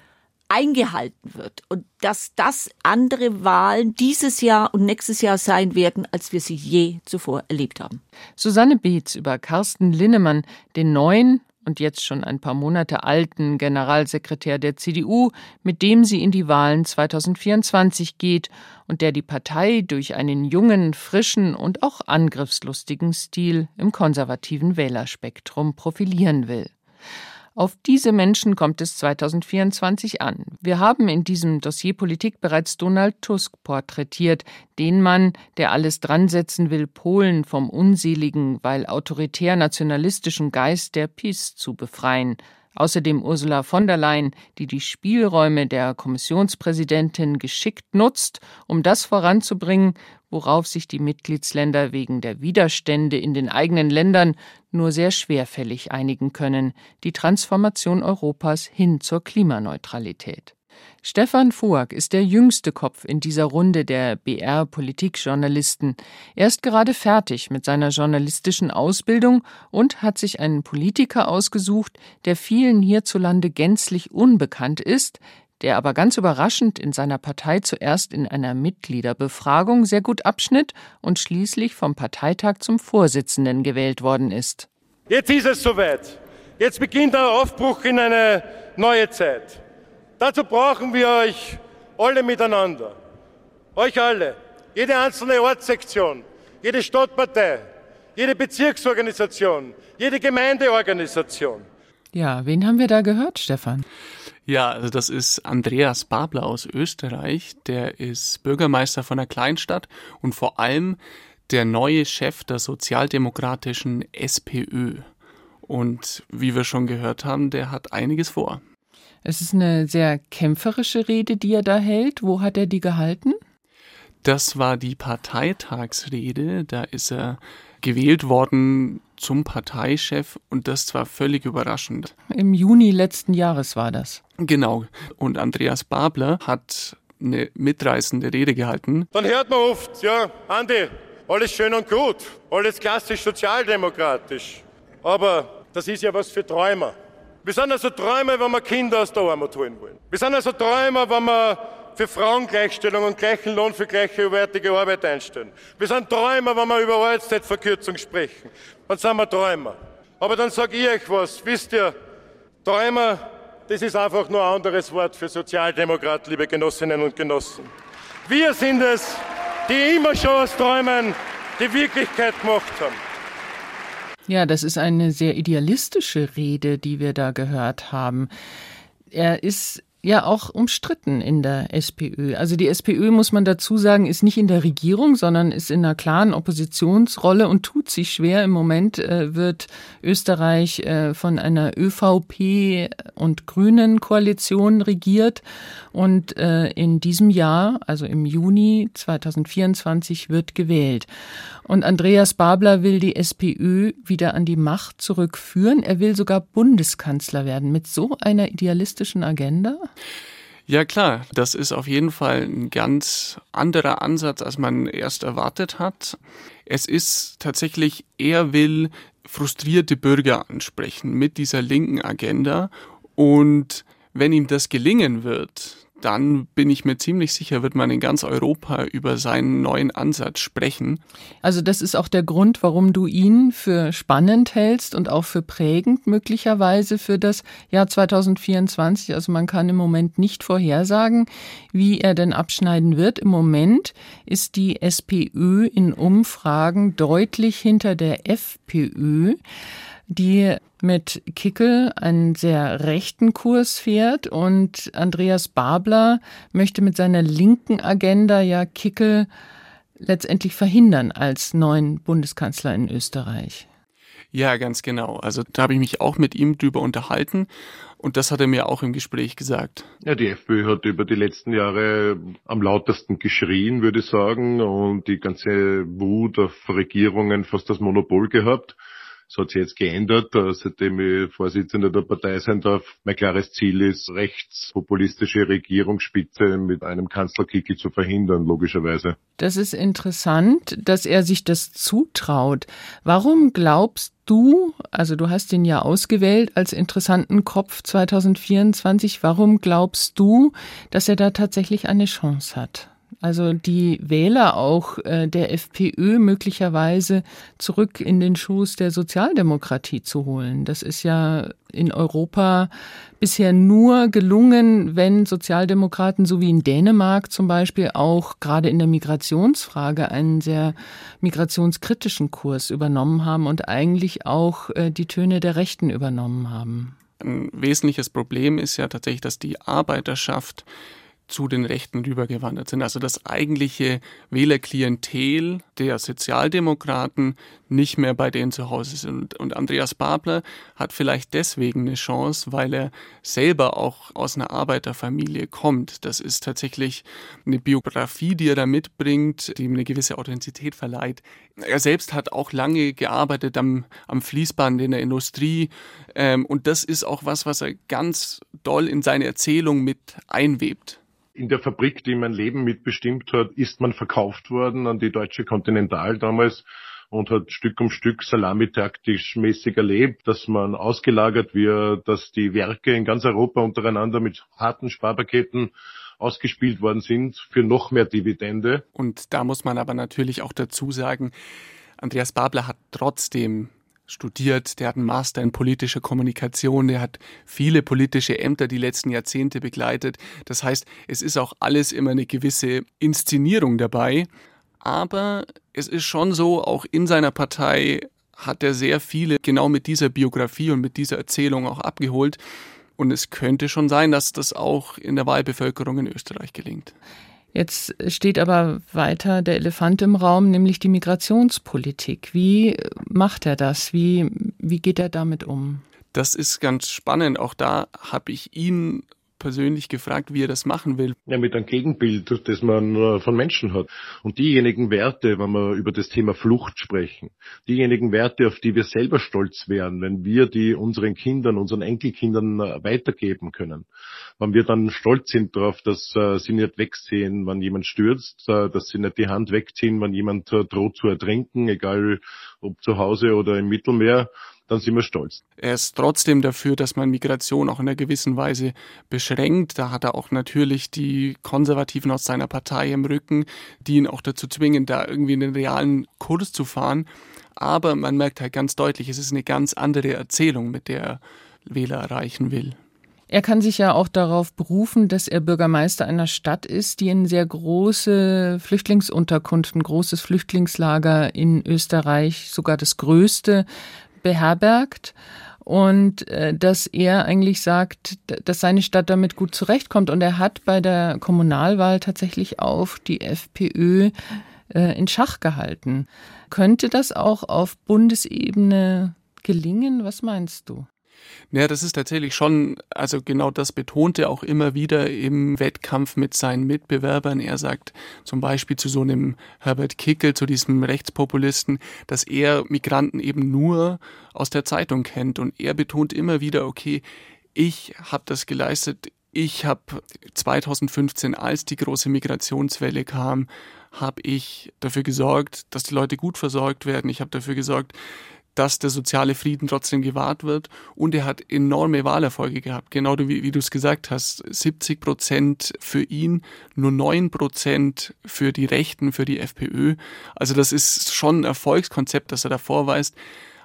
eingehalten wird und dass das andere Wahlen dieses Jahr und nächstes Jahr sein werden, als wir sie je zuvor erlebt haben. Susanne Beetz über Carsten Linnemann, den neuen und jetzt schon ein paar Monate alten Generalsekretär der CDU, mit dem sie in die Wahlen 2024 geht und der die Partei durch einen jungen, frischen und auch angriffslustigen Stil im konservativen Wählerspektrum profilieren will. Auf diese Menschen kommt es 2024 an. Wir haben in diesem Dossier Politik bereits Donald Tusk porträtiert, den Mann, der alles dransetzen will, Polen vom unseligen, weil autoritär-nationalistischen Geist der Peace zu befreien. Außerdem Ursula von der Leyen, die die Spielräume der Kommissionspräsidentin geschickt nutzt, um das voranzubringen, worauf sich die Mitgliedsländer wegen der Widerstände in den eigenen Ländern nur sehr schwerfällig einigen können, die Transformation Europas hin zur Klimaneutralität. Stefan Fuag ist der jüngste Kopf in dieser Runde der BR-Politikjournalisten. Er ist gerade fertig mit seiner journalistischen Ausbildung und hat sich einen Politiker ausgesucht, der vielen hierzulande gänzlich unbekannt ist, der aber ganz überraschend in seiner Partei zuerst in einer Mitgliederbefragung sehr gut abschnitt und schließlich vom Parteitag zum Vorsitzenden gewählt worden ist. Jetzt ist es soweit. Jetzt beginnt der Aufbruch in eine neue Zeit. Dazu brauchen wir euch alle miteinander. Euch alle. Jede einzelne Ortssektion, jede Stadtpartei, jede Bezirksorganisation, jede Gemeindeorganisation. Ja, wen haben wir da gehört, Stefan? Ja, also das ist Andreas Babler aus Österreich. Der ist Bürgermeister von einer Kleinstadt und vor allem der neue Chef der sozialdemokratischen SPÖ. Und wie wir schon gehört haben, der hat einiges vor. Es ist eine sehr kämpferische Rede, die er da hält. Wo hat er die gehalten? Das war die Parteitagsrede. Da ist er gewählt worden zum Parteichef und das zwar völlig überraschend. Im Juni letzten Jahres war das. Genau. Und Andreas Babler hat eine mitreißende Rede gehalten. Dann hört man oft, ja, Andi, alles schön und gut, alles klassisch sozialdemokratisch. Aber das ist ja was für Träumer. Wir sind also Träumer, wenn wir Kinder aus der Armut holen wollen. Wir sind also Träumer, wenn wir für Frauengleichstellung und gleichen Lohn für gleichwertige Arbeit einstellen. Wir sind Träumer, wenn wir über Arbeitszeitverkürzung sprechen. Dann sind wir Träumer. Aber dann sage ich euch was. Wisst ihr, Träumer, das ist einfach nur ein anderes Wort für Sozialdemokrat, liebe Genossinnen und Genossen. Wir sind es, die immer schon aus Träumen die Wirklichkeit gemacht haben. Ja, das ist eine sehr idealistische Rede, die wir da gehört haben. Er ist ja auch umstritten in der SPÖ. Also die SPÖ, muss man dazu sagen, ist nicht in der Regierung, sondern ist in einer klaren Oppositionsrolle und tut sich schwer. Im Moment äh, wird Österreich äh, von einer ÖVP und Grünen Koalition regiert. Und äh, in diesem Jahr, also im Juni 2024, wird gewählt. Und Andreas Babler will die SPÖ wieder an die Macht zurückführen. Er will sogar Bundeskanzler werden mit so einer idealistischen Agenda. Ja klar, das ist auf jeden Fall ein ganz anderer Ansatz, als man erst erwartet hat. Es ist tatsächlich, er will frustrierte Bürger ansprechen mit dieser linken Agenda. Und wenn ihm das gelingen wird, dann bin ich mir ziemlich sicher, wird man in ganz Europa über seinen neuen Ansatz sprechen. Also das ist auch der Grund, warum du ihn für spannend hältst und auch für prägend möglicherweise für das Jahr 2024. Also man kann im Moment nicht vorhersagen, wie er denn abschneiden wird. Im Moment ist die SPÖ in Umfragen deutlich hinter der FPÖ die mit Kickel einen sehr rechten Kurs fährt und Andreas Babler möchte mit seiner linken Agenda ja Kickel letztendlich verhindern als neuen Bundeskanzler in Österreich. Ja, ganz genau. Also da habe ich mich auch mit ihm drüber unterhalten und das hat er mir auch im Gespräch gesagt. Ja, die FPÖ hat über die letzten Jahre am lautesten geschrien, würde ich sagen, und die ganze Wut auf Regierungen fast das Monopol gehabt. Das hat sich jetzt geändert, äh, seitdem ich Vorsitzender der Partei sein darf. Mein klares Ziel ist, rechtspopulistische Regierungsspitze mit einem Kanzlerkickel zu verhindern, logischerweise. Das ist interessant, dass er sich das zutraut. Warum glaubst du, also du hast ihn ja ausgewählt als interessanten Kopf 2024, warum glaubst du, dass er da tatsächlich eine Chance hat? Also die Wähler auch äh, der FPÖ möglicherweise zurück in den Schoß der Sozialdemokratie zu holen. Das ist ja in Europa bisher nur gelungen, wenn Sozialdemokraten, so wie in Dänemark zum Beispiel, auch gerade in der Migrationsfrage einen sehr migrationskritischen Kurs übernommen haben und eigentlich auch äh, die Töne der Rechten übernommen haben. Ein wesentliches Problem ist ja tatsächlich, dass die Arbeiterschaft zu den Rechten rübergewandert sind. Also das eigentliche Wählerklientel der Sozialdemokraten nicht mehr bei denen zu Hause sind. Und Andreas Babler hat vielleicht deswegen eine Chance, weil er selber auch aus einer Arbeiterfamilie kommt. Das ist tatsächlich eine Biografie, die er da mitbringt, die ihm eine gewisse Authentizität verleiht. Er selbst hat auch lange gearbeitet am, am Fließband in der Industrie. Ähm, und das ist auch was, was er ganz doll in seine Erzählung mit einwebt. In der Fabrik, die mein Leben mitbestimmt hat, ist man verkauft worden an die Deutsche Continental damals und hat Stück um Stück salamitaktisch mäßig erlebt, dass man ausgelagert wird, dass die Werke in ganz Europa untereinander mit harten Sparpaketen ausgespielt worden sind für noch mehr Dividende. Und da muss man aber natürlich auch dazu sagen, Andreas Babler hat trotzdem studiert, der hat einen Master in politischer Kommunikation, der hat viele politische Ämter die letzten Jahrzehnte begleitet. Das heißt, es ist auch alles immer eine gewisse Inszenierung dabei. Aber es ist schon so, auch in seiner Partei hat er sehr viele genau mit dieser Biografie und mit dieser Erzählung auch abgeholt. Und es könnte schon sein, dass das auch in der Wahlbevölkerung in Österreich gelingt. Jetzt steht aber weiter der Elefant im Raum, nämlich die Migrationspolitik. Wie macht er das? Wie, wie geht er damit um? Das ist ganz spannend. Auch da habe ich ihn persönlich gefragt, wie er das machen will. Ja, mit einem Gegenbild, das man äh, von Menschen hat. Und diejenigen Werte, wenn wir über das Thema Flucht sprechen, diejenigen Werte, auf die wir selber stolz wären, wenn wir die unseren Kindern, unseren Enkelkindern äh, weitergeben können. Wenn wir dann stolz sind darauf, dass äh, sie nicht wegsehen, wenn jemand stürzt, dass sie nicht die Hand wegziehen, wenn jemand droht zu ertrinken, egal ob zu Hause oder im Mittelmeer, dann sind wir stolz. Er ist trotzdem dafür, dass man Migration auch in einer gewissen Weise beschränkt. Da hat er auch natürlich die Konservativen aus seiner Partei im Rücken, die ihn auch dazu zwingen, da irgendwie einen realen Kurs zu fahren. Aber man merkt halt ganz deutlich, es ist eine ganz andere Erzählung, mit der er Wähler erreichen will. Er kann sich ja auch darauf berufen, dass er Bürgermeister einer Stadt ist, die eine sehr große Flüchtlingsunterkunft, ein großes Flüchtlingslager in Österreich, sogar das größte, beherbergt und äh, dass er eigentlich sagt, dass seine Stadt damit gut zurechtkommt. Und er hat bei der Kommunalwahl tatsächlich auf die FPÖ äh, in Schach gehalten. Könnte das auch auf Bundesebene gelingen? Was meinst du? Ja, das ist tatsächlich schon, also genau das betont er auch immer wieder im Wettkampf mit seinen Mitbewerbern. Er sagt zum Beispiel zu so einem Herbert Kickel, zu diesem Rechtspopulisten, dass er Migranten eben nur aus der Zeitung kennt. Und er betont immer wieder, okay, ich habe das geleistet. Ich habe 2015, als die große Migrationswelle kam, habe ich dafür gesorgt, dass die Leute gut versorgt werden. Ich habe dafür gesorgt, dass der soziale Frieden trotzdem gewahrt wird. Und er hat enorme Wahlerfolge gehabt, genau wie, wie du es gesagt hast. 70 Prozent für ihn, nur 9 Prozent für die Rechten, für die FPÖ. Also das ist schon ein Erfolgskonzept, das er da vorweist.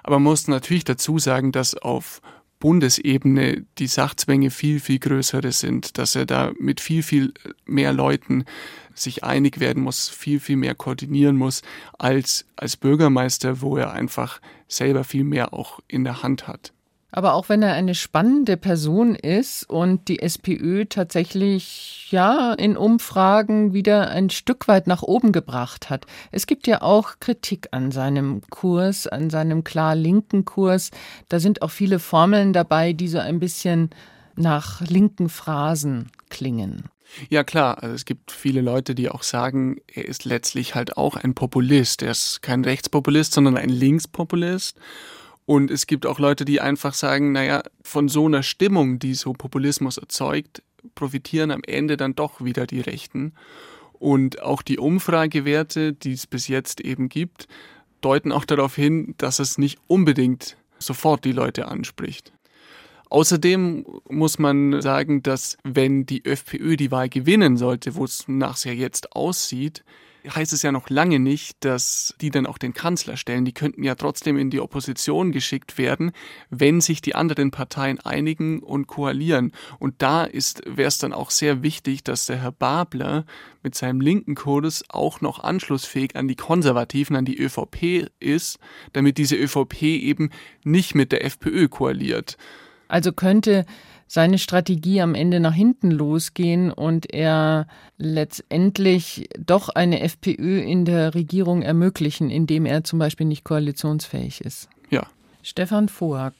Aber man muss natürlich dazu sagen, dass auf Bundesebene die Sachzwänge viel, viel größere sind, dass er da mit viel, viel mehr Leuten sich einig werden muss, viel, viel mehr koordinieren muss als als Bürgermeister, wo er einfach selber viel mehr auch in der Hand hat. Aber auch wenn er eine spannende Person ist und die SPÖ tatsächlich ja in Umfragen wieder ein Stück weit nach oben gebracht hat. Es gibt ja auch Kritik an seinem Kurs, an seinem klar linken Kurs. Da sind auch viele Formeln dabei, die so ein bisschen nach linken Phrasen klingen. Ja klar, also es gibt viele Leute, die auch sagen, er ist letztlich halt auch ein Populist. Er ist kein Rechtspopulist, sondern ein Linkspopulist. Und es gibt auch Leute, die einfach sagen, naja, von so einer Stimmung, die so Populismus erzeugt, profitieren am Ende dann doch wieder die Rechten. Und auch die Umfragewerte, die es bis jetzt eben gibt, deuten auch darauf hin, dass es nicht unbedingt sofort die Leute anspricht. Außerdem muss man sagen, dass wenn die FPÖ die Wahl gewinnen sollte, wo es nachher jetzt aussieht, heißt es ja noch lange nicht, dass die dann auch den Kanzler stellen. Die könnten ja trotzdem in die Opposition geschickt werden, wenn sich die anderen Parteien einigen und koalieren. Und da wäre es dann auch sehr wichtig, dass der Herr Babler mit seinem linken Kurs auch noch anschlussfähig an die Konservativen, an die ÖVP ist, damit diese ÖVP eben nicht mit der FPÖ koaliert. Also könnte seine Strategie am Ende nach hinten losgehen und er letztendlich doch eine FPÖ in der Regierung ermöglichen, indem er zum Beispiel nicht koalitionsfähig ist. Ja. Stefan Voag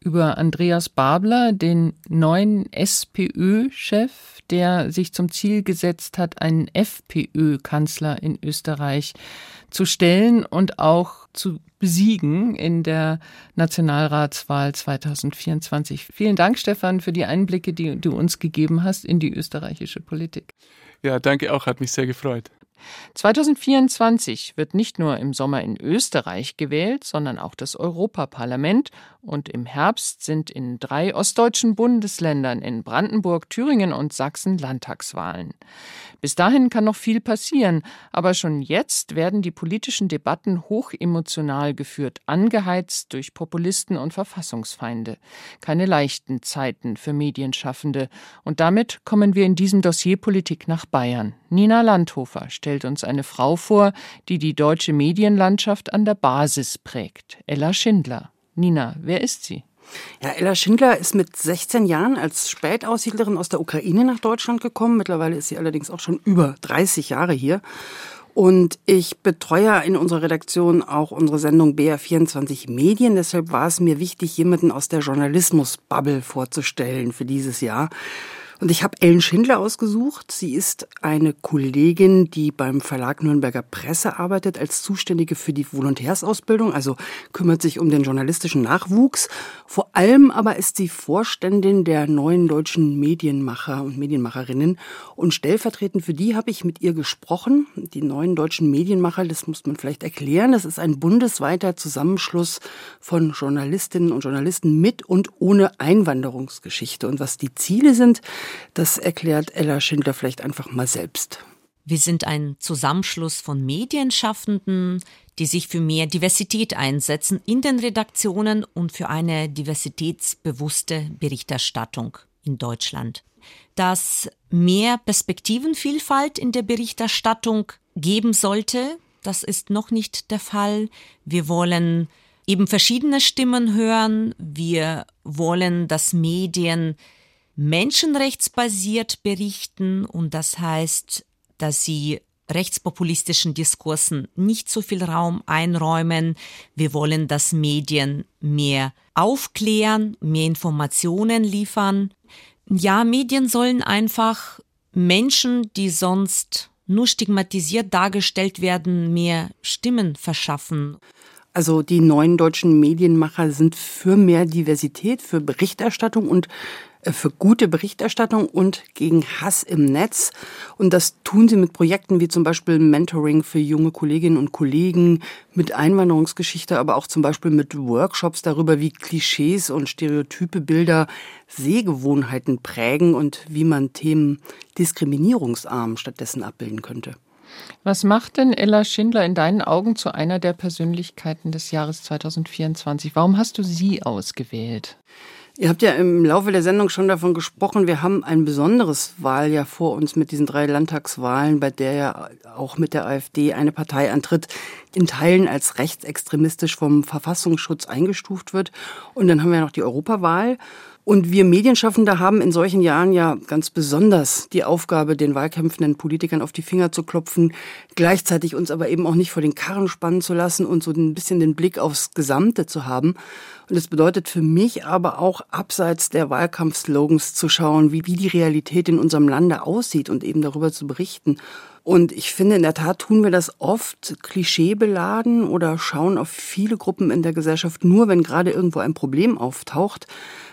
über Andreas Babler, den neuen SPÖ-Chef, der sich zum Ziel gesetzt hat, einen FPÖ-Kanzler in Österreich zu stellen und auch zu besiegen in der Nationalratswahl 2024. Vielen Dank, Stefan, für die Einblicke, die du uns gegeben hast in die österreichische Politik. Ja, danke auch, hat mich sehr gefreut. 2024 wird nicht nur im Sommer in Österreich gewählt, sondern auch das Europaparlament und im Herbst sind in drei ostdeutschen Bundesländern in Brandenburg, Thüringen und Sachsen Landtagswahlen. Bis dahin kann noch viel passieren, aber schon jetzt werden die politischen Debatten hochemotional geführt, angeheizt durch Populisten und Verfassungsfeinde. Keine leichten Zeiten für Medienschaffende. Und damit kommen wir in diesem Dossier Politik nach Bayern. Nina Landhofer stellt uns eine Frau vor, die die deutsche Medienlandschaft an der Basis prägt. Ella Schindler. Nina, wer ist sie? Ja, Ella Schindler ist mit 16 Jahren als Spätaussiedlerin aus der Ukraine nach Deutschland gekommen. Mittlerweile ist sie allerdings auch schon über 30 Jahre hier. Und ich betreue in unserer Redaktion auch unsere Sendung BR24 Medien. Deshalb war es mir wichtig, jemanden aus der Journalismus-Bubble vorzustellen für dieses Jahr. Und ich habe Ellen Schindler ausgesucht. Sie ist eine Kollegin, die beim Verlag Nürnberger Presse arbeitet, als Zuständige für die Volontärsausbildung, also kümmert sich um den journalistischen Nachwuchs. Vor allem aber ist sie Vorständin der neuen deutschen Medienmacher und Medienmacherinnen. Und stellvertretend für die habe ich mit ihr gesprochen. Die neuen deutschen Medienmacher, das muss man vielleicht erklären, das ist ein bundesweiter Zusammenschluss von Journalistinnen und Journalisten mit und ohne Einwanderungsgeschichte. Und was die Ziele sind, das erklärt Ella Schindler vielleicht einfach mal selbst. Wir sind ein Zusammenschluss von Medienschaffenden, die sich für mehr Diversität einsetzen in den Redaktionen und für eine diversitätsbewusste Berichterstattung in Deutschland. Dass mehr Perspektivenvielfalt in der Berichterstattung geben sollte, das ist noch nicht der Fall. Wir wollen eben verschiedene Stimmen hören. Wir wollen, dass Medien menschenrechtsbasiert berichten und das heißt, dass sie rechtspopulistischen Diskursen nicht so viel Raum einräumen. Wir wollen, dass Medien mehr aufklären, mehr Informationen liefern. Ja, Medien sollen einfach Menschen, die sonst nur stigmatisiert dargestellt werden, mehr Stimmen verschaffen. Also die neuen deutschen Medienmacher sind für mehr Diversität, für Berichterstattung und für gute Berichterstattung und gegen Hass im Netz. Und das tun sie mit Projekten wie zum Beispiel Mentoring für junge Kolleginnen und Kollegen, mit Einwanderungsgeschichte, aber auch zum Beispiel mit Workshops darüber, wie Klischees und stereotype Bilder Sehgewohnheiten prägen und wie man Themen diskriminierungsarm stattdessen abbilden könnte. Was macht denn Ella Schindler in deinen Augen zu einer der Persönlichkeiten des Jahres 2024? Warum hast du sie ausgewählt? Ihr habt ja im Laufe der Sendung schon davon gesprochen, wir haben ein besonderes Wahljahr vor uns mit diesen drei Landtagswahlen, bei der ja auch mit der AfD eine Partei antritt, in Teilen als rechtsextremistisch vom Verfassungsschutz eingestuft wird. Und dann haben wir noch die Europawahl. Und wir Medienschaffende haben in solchen Jahren ja ganz besonders die Aufgabe, den wahlkämpfenden Politikern auf die Finger zu klopfen, gleichzeitig uns aber eben auch nicht vor den Karren spannen zu lassen und so ein bisschen den Blick aufs Gesamte zu haben. Und das bedeutet für mich aber auch abseits der Wahlkampfslogans zu schauen, wie, wie die Realität in unserem Lande aussieht und eben darüber zu berichten. Und ich finde, in der Tat tun wir das oft klischeebeladen oder schauen auf viele Gruppen in der Gesellschaft nur, wenn gerade irgendwo ein Problem auftaucht.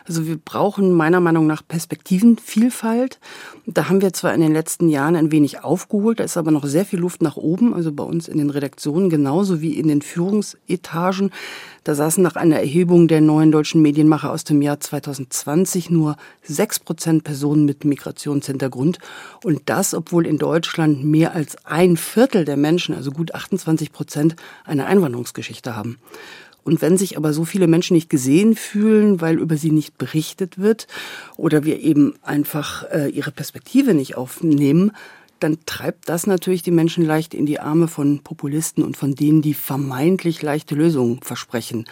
Also wir brauchen meiner Meinung nach Perspektivenvielfalt. Da haben wir zwar in den letzten Jahren ein wenig aufgeholt, da ist aber noch sehr viel Luft nach oben, also bei uns in den Redaktionen genauso wie in den Führungsetagen. Da saßen nach einer Erhebung der neuen deutschen Medienmacher aus dem Jahr 2020 nur sechs Prozent Personen mit Migrationshintergrund. Und das, obwohl in Deutschland mehr als ein Viertel der Menschen, also gut 28 Prozent, eine Einwanderungsgeschichte haben. Und wenn sich aber so viele Menschen nicht gesehen fühlen, weil über sie nicht berichtet wird oder wir eben einfach äh, ihre Perspektive nicht aufnehmen, dann treibt das natürlich die Menschen leicht in die Arme von Populisten und von denen, die vermeintlich leichte Lösungen versprechen.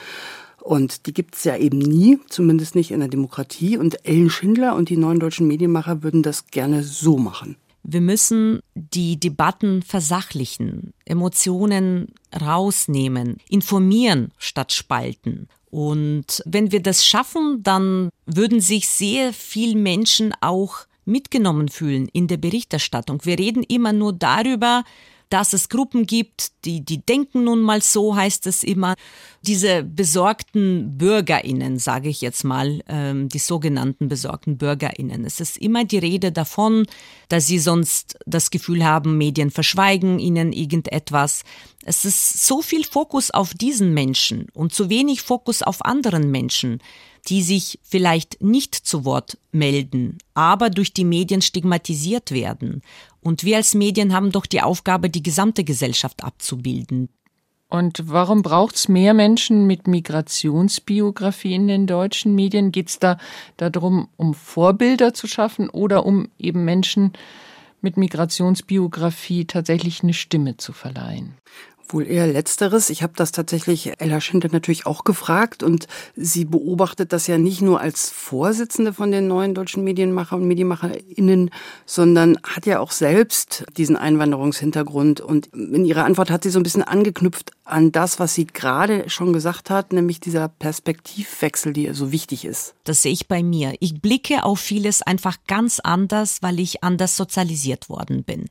Und die gibt es ja eben nie, zumindest nicht in der Demokratie. Und Ellen Schindler und die neuen deutschen Medienmacher würden das gerne so machen. Wir müssen die Debatten versachlichen, Emotionen rausnehmen, informieren statt spalten. Und wenn wir das schaffen, dann würden sich sehr viele Menschen auch mitgenommen fühlen in der Berichterstattung. Wir reden immer nur darüber, dass es Gruppen gibt, die, die denken nun mal so, heißt es immer. Diese besorgten BürgerInnen, sage ich jetzt mal, ähm, die sogenannten besorgten BürgerInnen. Es ist immer die Rede davon, dass sie sonst das Gefühl haben, Medien verschweigen ihnen irgendetwas. Es ist so viel Fokus auf diesen Menschen und zu wenig Fokus auf anderen Menschen die sich vielleicht nicht zu Wort melden, aber durch die Medien stigmatisiert werden. Und wir als Medien haben doch die Aufgabe, die gesamte Gesellschaft abzubilden. Und warum braucht es mehr Menschen mit Migrationsbiografie in den deutschen Medien? Geht es da darum, um Vorbilder zu schaffen oder um eben Menschen mit Migrationsbiografie tatsächlich eine Stimme zu verleihen? Wohl eher letzteres. Ich habe das tatsächlich Ella Schindler natürlich auch gefragt und sie beobachtet das ja nicht nur als Vorsitzende von den neuen deutschen Medienmacher und Medienmacherinnen, sondern hat ja auch selbst diesen Einwanderungshintergrund und in ihrer Antwort hat sie so ein bisschen angeknüpft an das, was sie gerade schon gesagt hat, nämlich dieser Perspektivwechsel, der so wichtig ist. Das sehe ich bei mir. Ich blicke auf vieles einfach ganz anders, weil ich anders sozialisiert worden bin.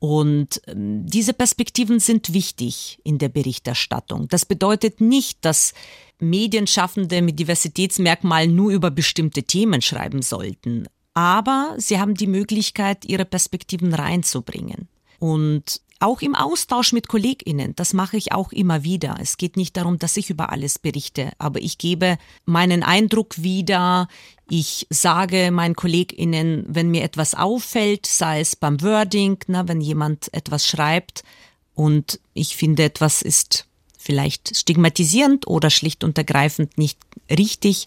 Und ähm, diese Perspektiven sind wichtig in der Berichterstattung. Das bedeutet nicht, dass Medienschaffende mit Diversitätsmerkmalen nur über bestimmte Themen schreiben sollten. Aber sie haben die Möglichkeit, ihre Perspektiven reinzubringen. Und auch im Austausch mit KollegInnen, das mache ich auch immer wieder. Es geht nicht darum, dass ich über alles berichte, aber ich gebe meinen Eindruck wieder. Ich sage meinen KollegInnen, wenn mir etwas auffällt, sei es beim Wording, na, wenn jemand etwas schreibt und ich finde, etwas ist vielleicht stigmatisierend oder schlicht und ergreifend nicht richtig,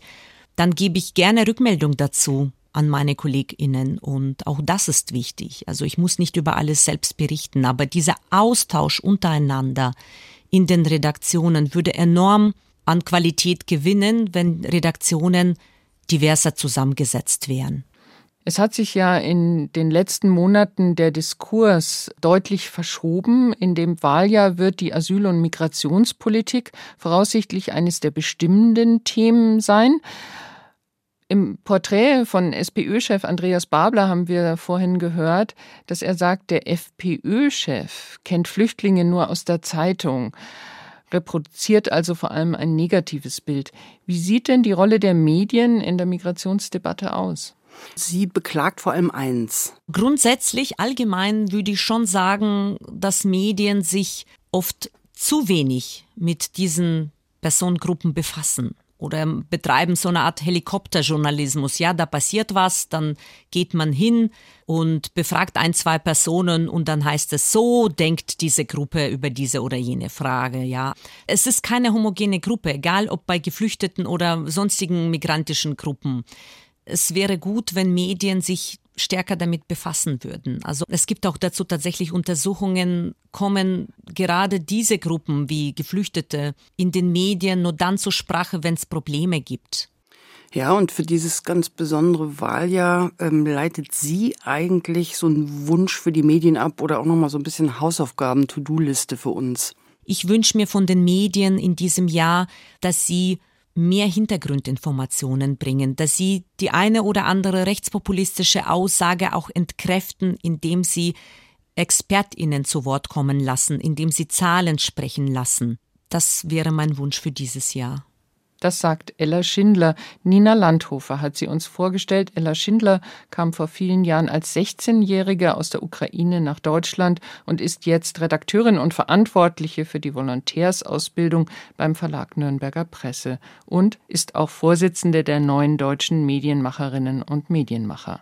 dann gebe ich gerne Rückmeldung dazu an meine KollegInnen und auch das ist wichtig. Also ich muss nicht über alles selbst berichten, aber dieser Austausch untereinander in den Redaktionen würde enorm an Qualität gewinnen, wenn Redaktionen diverser zusammengesetzt wären. Es hat sich ja in den letzten Monaten der Diskurs deutlich verschoben. In dem Wahljahr wird die Asyl- und Migrationspolitik voraussichtlich eines der bestimmenden Themen sein. Im Porträt von SPÖ-Chef Andreas Babler haben wir vorhin gehört, dass er sagt, der FPÖ-Chef kennt Flüchtlinge nur aus der Zeitung, reproduziert also vor allem ein negatives Bild. Wie sieht denn die Rolle der Medien in der Migrationsdebatte aus? Sie beklagt vor allem eins. Grundsätzlich allgemein würde ich schon sagen, dass Medien sich oft zu wenig mit diesen Personengruppen befassen oder betreiben so eine Art Helikopterjournalismus. Ja, da passiert was, dann geht man hin und befragt ein, zwei Personen und dann heißt es, so denkt diese Gruppe über diese oder jene Frage. Ja, es ist keine homogene Gruppe, egal ob bei Geflüchteten oder sonstigen migrantischen Gruppen. Es wäre gut, wenn Medien sich stärker damit befassen würden. Also es gibt auch dazu tatsächlich Untersuchungen, kommen gerade diese Gruppen wie Geflüchtete in den Medien nur dann zur Sprache, wenn es Probleme gibt. Ja, und für dieses ganz besondere Wahljahr ähm, leitet sie eigentlich so einen Wunsch für die Medien ab oder auch nochmal so ein bisschen Hausaufgaben, To-Do-Liste für uns. Ich wünsche mir von den Medien in diesem Jahr, dass sie mehr Hintergrundinformationen bringen, dass sie die eine oder andere rechtspopulistische Aussage auch entkräften, indem sie ExpertInnen zu Wort kommen lassen, indem sie Zahlen sprechen lassen. Das wäre mein Wunsch für dieses Jahr. Das sagt Ella Schindler. Nina Landhofer hat sie uns vorgestellt. Ella Schindler kam vor vielen Jahren als 16-Jährige aus der Ukraine nach Deutschland und ist jetzt Redakteurin und Verantwortliche für die Volontärsausbildung beim Verlag Nürnberger Presse und ist auch Vorsitzende der neuen deutschen Medienmacherinnen und Medienmacher.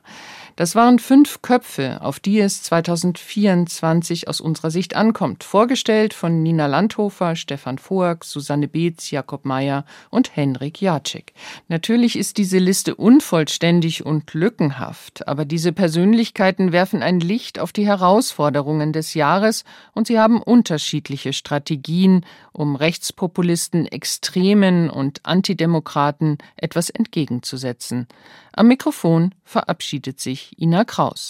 Das waren fünf Köpfe, auf die es 2024 aus unserer Sicht ankommt. Vorgestellt von Nina Landhofer, Stefan Voag, Susanne Beetz, Jakob Meyer Henrik Jacek. Natürlich ist diese Liste unvollständig und lückenhaft, aber diese Persönlichkeiten werfen ein Licht auf die Herausforderungen des Jahres und sie haben unterschiedliche Strategien, um Rechtspopulisten, Extremen und Antidemokraten etwas entgegenzusetzen. Am Mikrofon verabschiedet sich Ina Kraus.